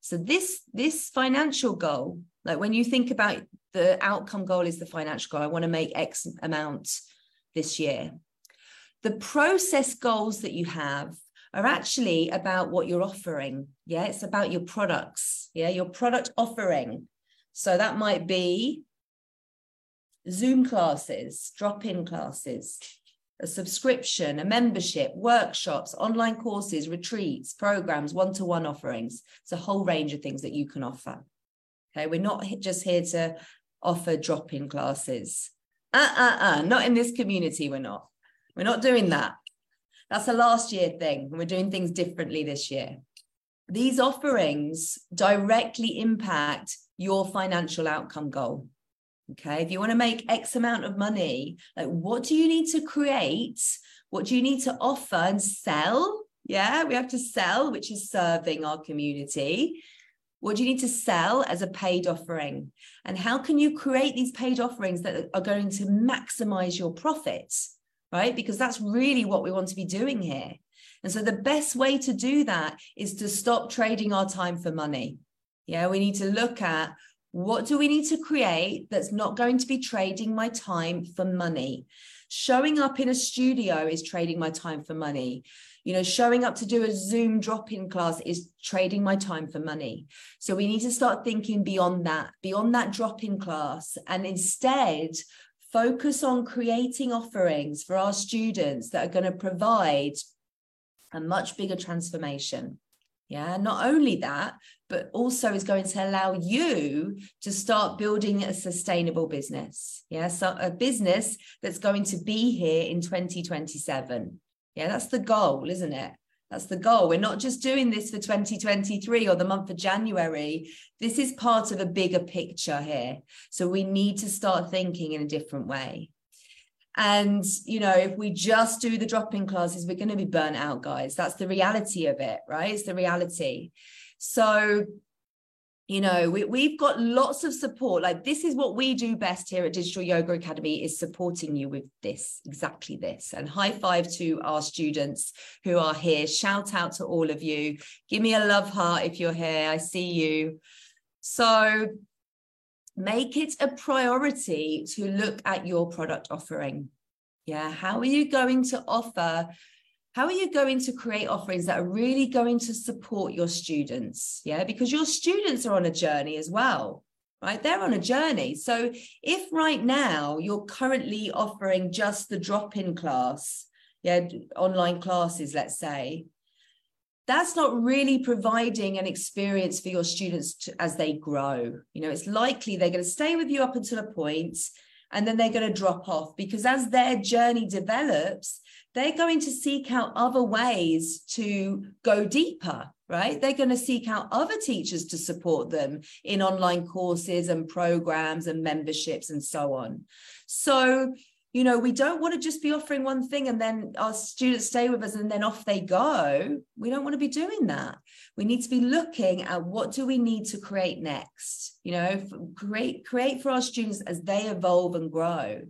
So this this financial goal, like when you think about the outcome goal is the financial goal, I want to make X amount this year. The process goals that you have are actually about what you're offering. Yeah, it's about your products. Yeah, your product offering. So that might be Zoom classes, drop in classes, a subscription, a membership, workshops, online courses, retreats, programs, one to one offerings. It's a whole range of things that you can offer. Okay, we're not just here to offer drop in classes. Uh uh uh, not in this community, we're not. We're not doing that. That's a last year thing. We're doing things differently this year. These offerings directly impact your financial outcome goal. Okay. If you want to make X amount of money, like what do you need to create? What do you need to offer and sell? Yeah, we have to sell, which is serving our community. What do you need to sell as a paid offering? And how can you create these paid offerings that are going to maximize your profits? right? Because that's really what we want to be doing here. And so the best way to do that is to stop trading our time for money. Yeah, we need to look at what do we need to create that's not going to be trading my time for money? Showing up in a studio is trading my time for money. You know, showing up to do a Zoom drop in class is trading my time for money. So we need to start thinking beyond that, beyond that drop in class, and instead focus on creating offerings for our students that are going to provide a much bigger transformation. Yeah, not only that, but also is going to allow you to start building a sustainable business. Yeah, so a business that's going to be here in 2027. Yeah, that's the goal, isn't it? That's the goal. We're not just doing this for 2023 or the month of January. This is part of a bigger picture here. So we need to start thinking in a different way. And, you know, if we just do the drop in classes, we're going to be burnt out, guys. That's the reality of it, right? It's the reality. So you know we, we've got lots of support. Like this is what we do best here at digital yoga academy is supporting you with this exactly this. And high five to our students who are here. Shout out to all of you. Give me a love heart if you're here. I see you. So make it a priority to look at your product offering. Yeah how are you going to offer how are you going to create offerings that are really going to support your students? Yeah because your students are on a journey as well right? They're on a journey. So if right now you're currently offering just the drop-in class yeah online classes let's say that's not really providing an experience for your students to, as they grow. You know it's likely they're going to stay with you up until a point and then they're going to drop off because as their journey develops they're going to seek out other ways to go deeper, right? They're going to seek out other teachers to support them in online courses and programs and memberships and so on. So, you know, we don't want to just be offering one thing and then our students stay with us and then off they go. We don't want to be doing that. We need to be looking at what do we need to create next, you know, create create for our students as they evolve and grow.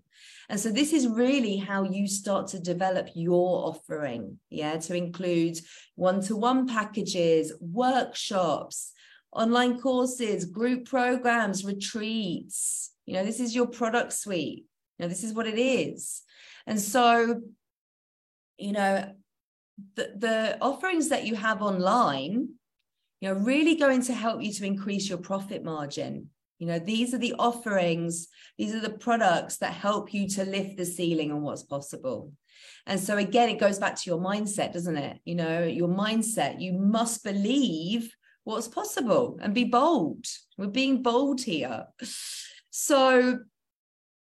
And so this is really how you start to develop your offering, yeah, to include one-to-one packages, workshops, online courses, group programs, retreats. You know, this is your product suite. You know, this is what it is. And so, you know, the, the offerings that you have online, you know, really going to help you to increase your profit margin. You know, these are the offerings, these are the products that help you to lift the ceiling on what's possible. And so, again, it goes back to your mindset, doesn't it? You know, your mindset, you must believe what's possible and be bold. We're being bold here. So,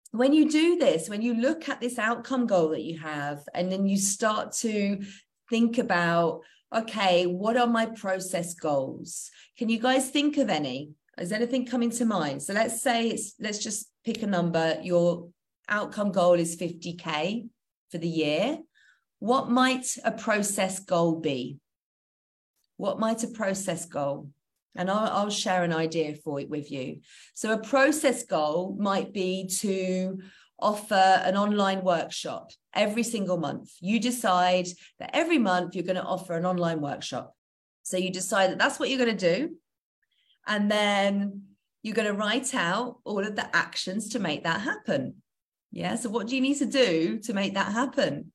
when you do this, when you look at this outcome goal that you have, and then you start to think about, okay, what are my process goals? Can you guys think of any? Is anything coming to mind? So let's say it's let's just pick a number. Your outcome goal is 50K for the year. What might a process goal be? What might a process goal? And I'll, I'll share an idea for it with you. So, a process goal might be to offer an online workshop every single month. You decide that every month you're going to offer an online workshop. So, you decide that that's what you're going to do. And then you're going to write out all of the actions to make that happen. Yeah. So, what do you need to do to make that happen?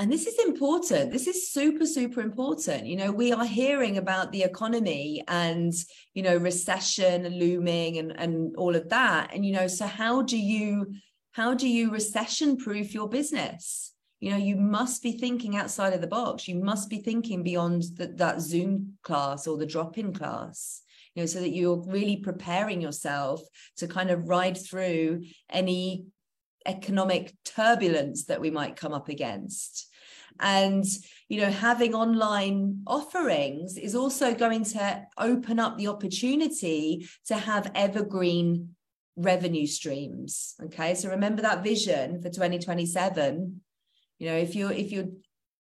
And this is important. This is super, super important. You know, we are hearing about the economy and, you know, recession looming and, and all of that. And, you know, so how do you, how do you recession proof your business? You know, you must be thinking outside of the box. You must be thinking beyond the, that Zoom class or the drop in class you know, so that you're really preparing yourself to kind of ride through any economic turbulence that we might come up against. And you know having online offerings is also going to open up the opportunity to have evergreen revenue streams okay? So remember that vision for 2027 you know if you're if you're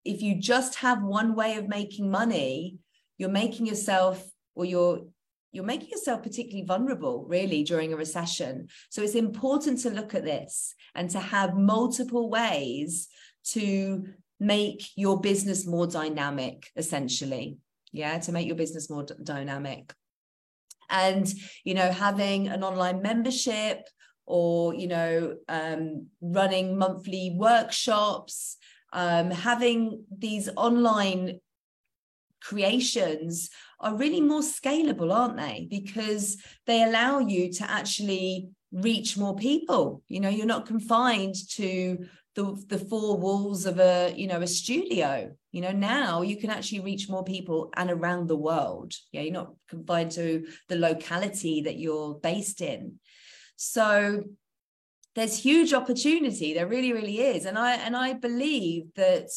if you just have one way of making money you're making yourself or you're you're making yourself particularly vulnerable really during a recession. So it's important to look at this and to have multiple ways to make your business more dynamic essentially. Yeah to make your business more d- dynamic. And you know having an online membership or you know um, running monthly workshops um, having these online creations are really more scalable aren't they? Because they allow you to actually reach more people. You know you're not confined to the, the four walls of a you know a studio. You know now you can actually reach more people and around the world. Yeah you're not confined to the locality that you're based in. So there's huge opportunity. There really really is. And i and i believe that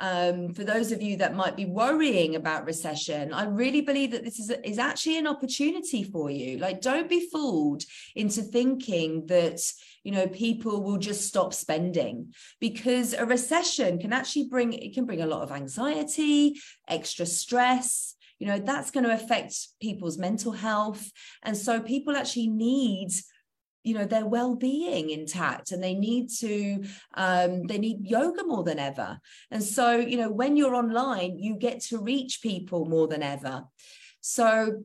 um, for those of you that might be worrying about recession, I really believe that this is, is actually an opportunity for you. Like, don't be fooled into thinking that, you know, people will just stop spending because a recession can actually bring, it can bring a lot of anxiety, extra stress, you know that's going to affect people's mental health and so people actually need you know their well-being intact and they need to um, they need yoga more than ever. And so you know when you're online you get to reach people more than ever. So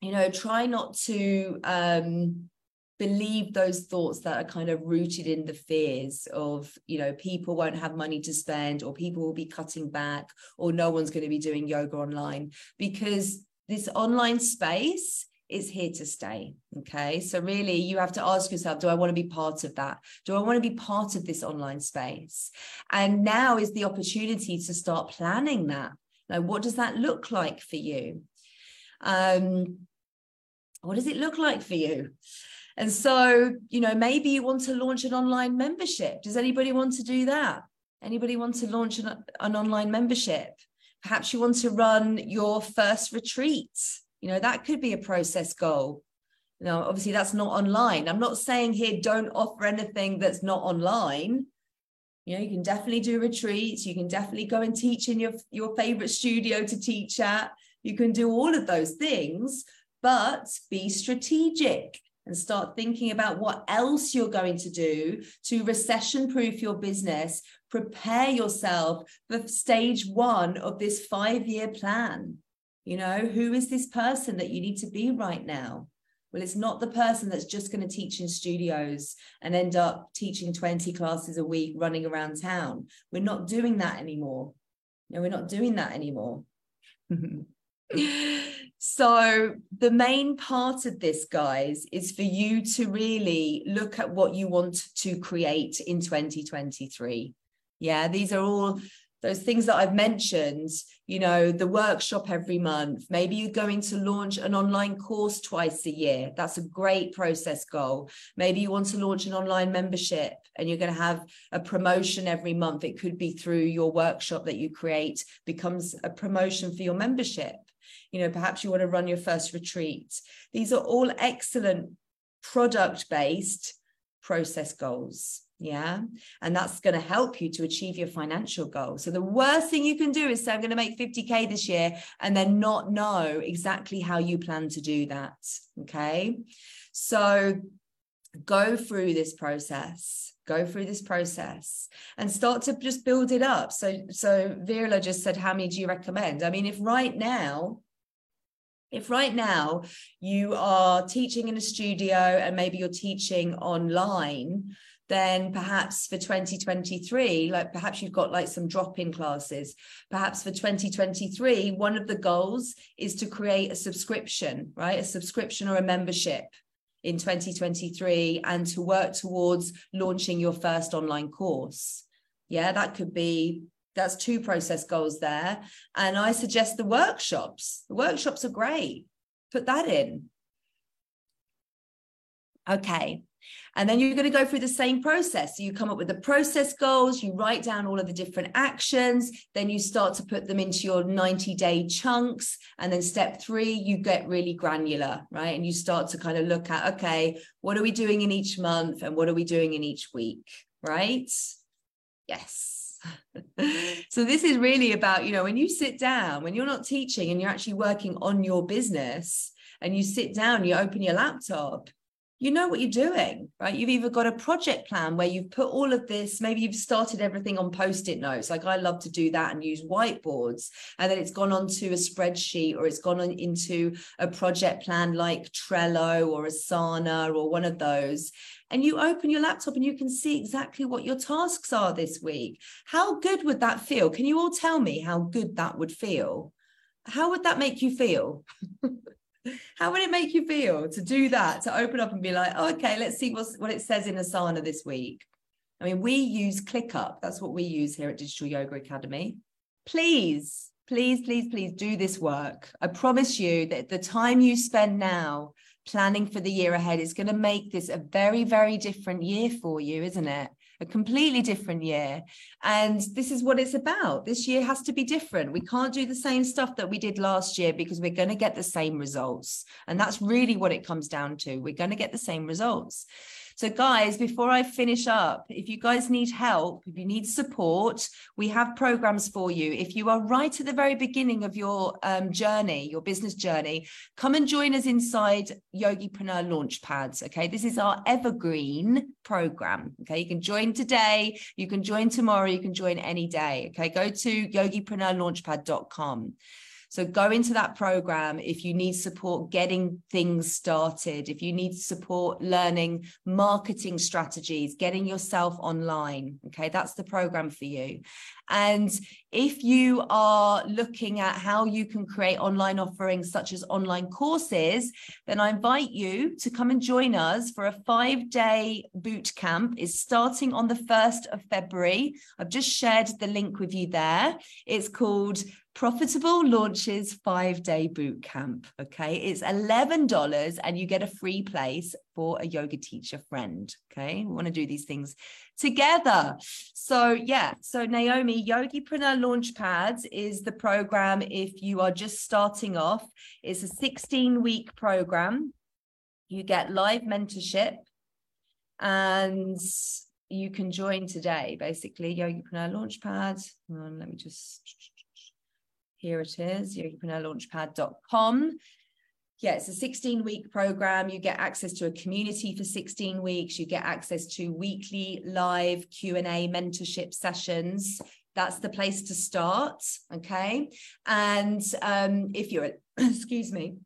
you know try not to um, believe those thoughts that are kind of rooted in the fears of you know people won't have money to spend or people will be cutting back or no one's going to be doing yoga online. Because this online space is here to stay. Okay. So, really, you have to ask yourself do I want to be part of that? Do I want to be part of this online space? And now is the opportunity to start planning that. Now, what does that look like for you? Um, what does it look like for you? And so, you know, maybe you want to launch an online membership. Does anybody want to do that? Anybody want to launch an, an online membership? Perhaps you want to run your first retreat you know that could be a process goal. You know obviously that's not online. I'm not saying here don't offer anything that's not online. You know you can definitely do retreats. You can definitely go and teach in your your favorite studio to teach at. You can do all of those things but be strategic and start thinking about what else you're going to do to recession proof your business. Prepare yourself for stage 1 of this 5 year plan you know, who is this person that you need to be right now? Well, it's not the person that's just going to teach in studios and end up teaching 20 classes a week running around town. We're not doing that anymore. No, we're not doing that anymore. (laughs) so, the main part of this, guys, is for you to really look at what you want to create in 2023. Yeah, these are all those things that I've mentioned, you know, the workshop every month, maybe you're going to launch an online course twice a year. That's a great process goal. Maybe you want to launch an online membership and you're going to have a promotion every month. It could be through your workshop that you create, becomes a promotion for your membership. You know, perhaps you want to run your first retreat. These are all excellent product based process goals. Yeah. And that's going to help you to achieve your financial goal. So the worst thing you can do is say, I'm going to make 50K this year and then not know exactly how you plan to do that. Okay. So go through this process go through this process and start to just build it up so so Virla just said how many do you recommend i mean if right now if right now you are teaching in a studio and maybe you're teaching online then perhaps for 2023 like perhaps you've got like some drop-in classes perhaps for 2023 one of the goals is to create a subscription right a subscription or a membership in 2023 and to work towards launching your first online course. Yeah, that could be that's two process goals there. And I suggest the workshops. The workshops are great. Put that in. Okay. And then you're going to go through the same process. So you come up with the process goals, you write down all of the different actions, then you start to put them into your 90 day chunks. And then step three, you get really granular, right? And you start to kind of look at, okay, what are we doing in each month and what are we doing in each week, right? Yes. (laughs) so this is really about, you know, when you sit down, when you're not teaching and you're actually working on your business and you sit down, you open your laptop, you know what you're doing, right? You've either got a project plan where you've put all of this, maybe you've started everything on post it notes. Like I love to do that and use whiteboards. And then it's gone onto a spreadsheet or it's gone on into a project plan like Trello or Asana or one of those. And you open your laptop and you can see exactly what your tasks are this week. How good would that feel? Can you all tell me how good that would feel? How would that make you feel? (laughs) How would it make you feel to do that, to open up and be like, oh, okay, let's see what's, what it says in Asana this week? I mean, we use ClickUp. That's what we use here at Digital Yoga Academy. Please, please, please, please do this work. I promise you that the time you spend now planning for the year ahead is going to make this a very, very different year for you, isn't it? A completely different year. And this is what it's about. This year has to be different. We can't do the same stuff that we did last year because we're going to get the same results. And that's really what it comes down to. We're going to get the same results. So, guys, before I finish up, if you guys need help, if you need support, we have programs for you. If you are right at the very beginning of your um, journey, your business journey, come and join us inside Yogipreneur Launchpads. Okay, this is our evergreen program. Okay, you can join today, you can join tomorrow, you can join any day. Okay, go to yogipreneurlaunchpad.com. So go into that program if you need support getting things started, if you need support learning marketing strategies, getting yourself online. Okay, that's the program for you. And if you are looking at how you can create online offerings such as online courses, then I invite you to come and join us for a five day boot camp. It's starting on the 1st of February. I've just shared the link with you there. It's called Profitable Launches five day boot camp. Okay. It's $11 and you get a free place for a yoga teacher friend. Okay. We want to do these things together. So, yeah. So, Naomi, Yogipreneur Launchpads is the program if you are just starting off. It's a 16 week program. You get live mentorship and you can join today, basically. Yogipreneur Launchpad. Um, let me just here it is, yogipreneurlaunchpad.com. Yeah, it's a 16 week program. You get access to a community for 16 weeks. You get access to weekly live Q&A mentorship sessions. That's the place to start. Okay. And um, if you're, (coughs) excuse me,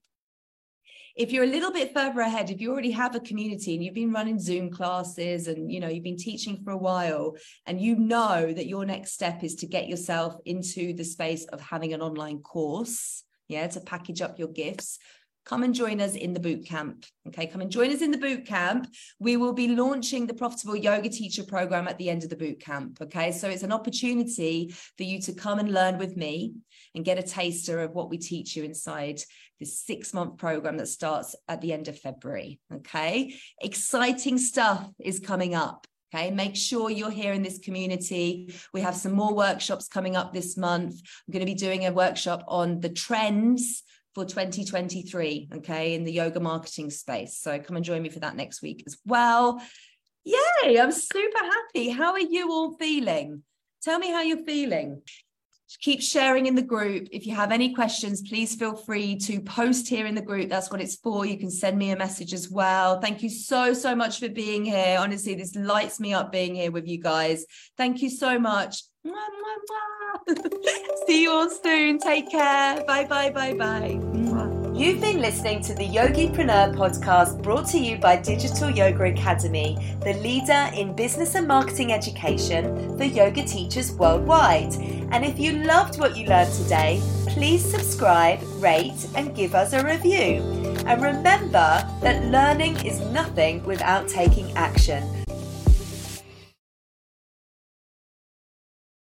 if you're a little bit further ahead if you already have a community and you've been running zoom classes and you know you've been teaching for a while and you know that your next step is to get yourself into the space of having an online course yeah to package up your gifts come and join us in the boot camp. Okay, come and join us in the boot camp. We will be launching the Profitable Yoga Teacher program at the end of the boot camp. Okay, so it's an opportunity for you to come and learn with me and get a taster of what we teach you inside this six month program that starts at the end of February. Okay. Exciting stuff is coming up. Okay, make sure you're here in this community. We have some more workshops coming up this month. I'm going to be doing a workshop on the trends for 2023, okay, in the yoga marketing space. So come and join me for that next week as well. Yay, I'm super happy. How are you all feeling? Tell me how you're feeling. Keep sharing in the group. If you have any questions, please feel free to post here in the group. That's what it's for. You can send me a message as well. Thank you so, so much for being here. Honestly, this lights me up being here with you guys. Thank you so much. (laughs) See you all soon. Take care. Bye, bye, bye, bye. You've been listening to the Yogipreneur podcast brought to you by Digital Yoga Academy, the leader in business and marketing education for yoga teachers worldwide. And if you loved what you learned today, please subscribe, rate, and give us a review. And remember that learning is nothing without taking action.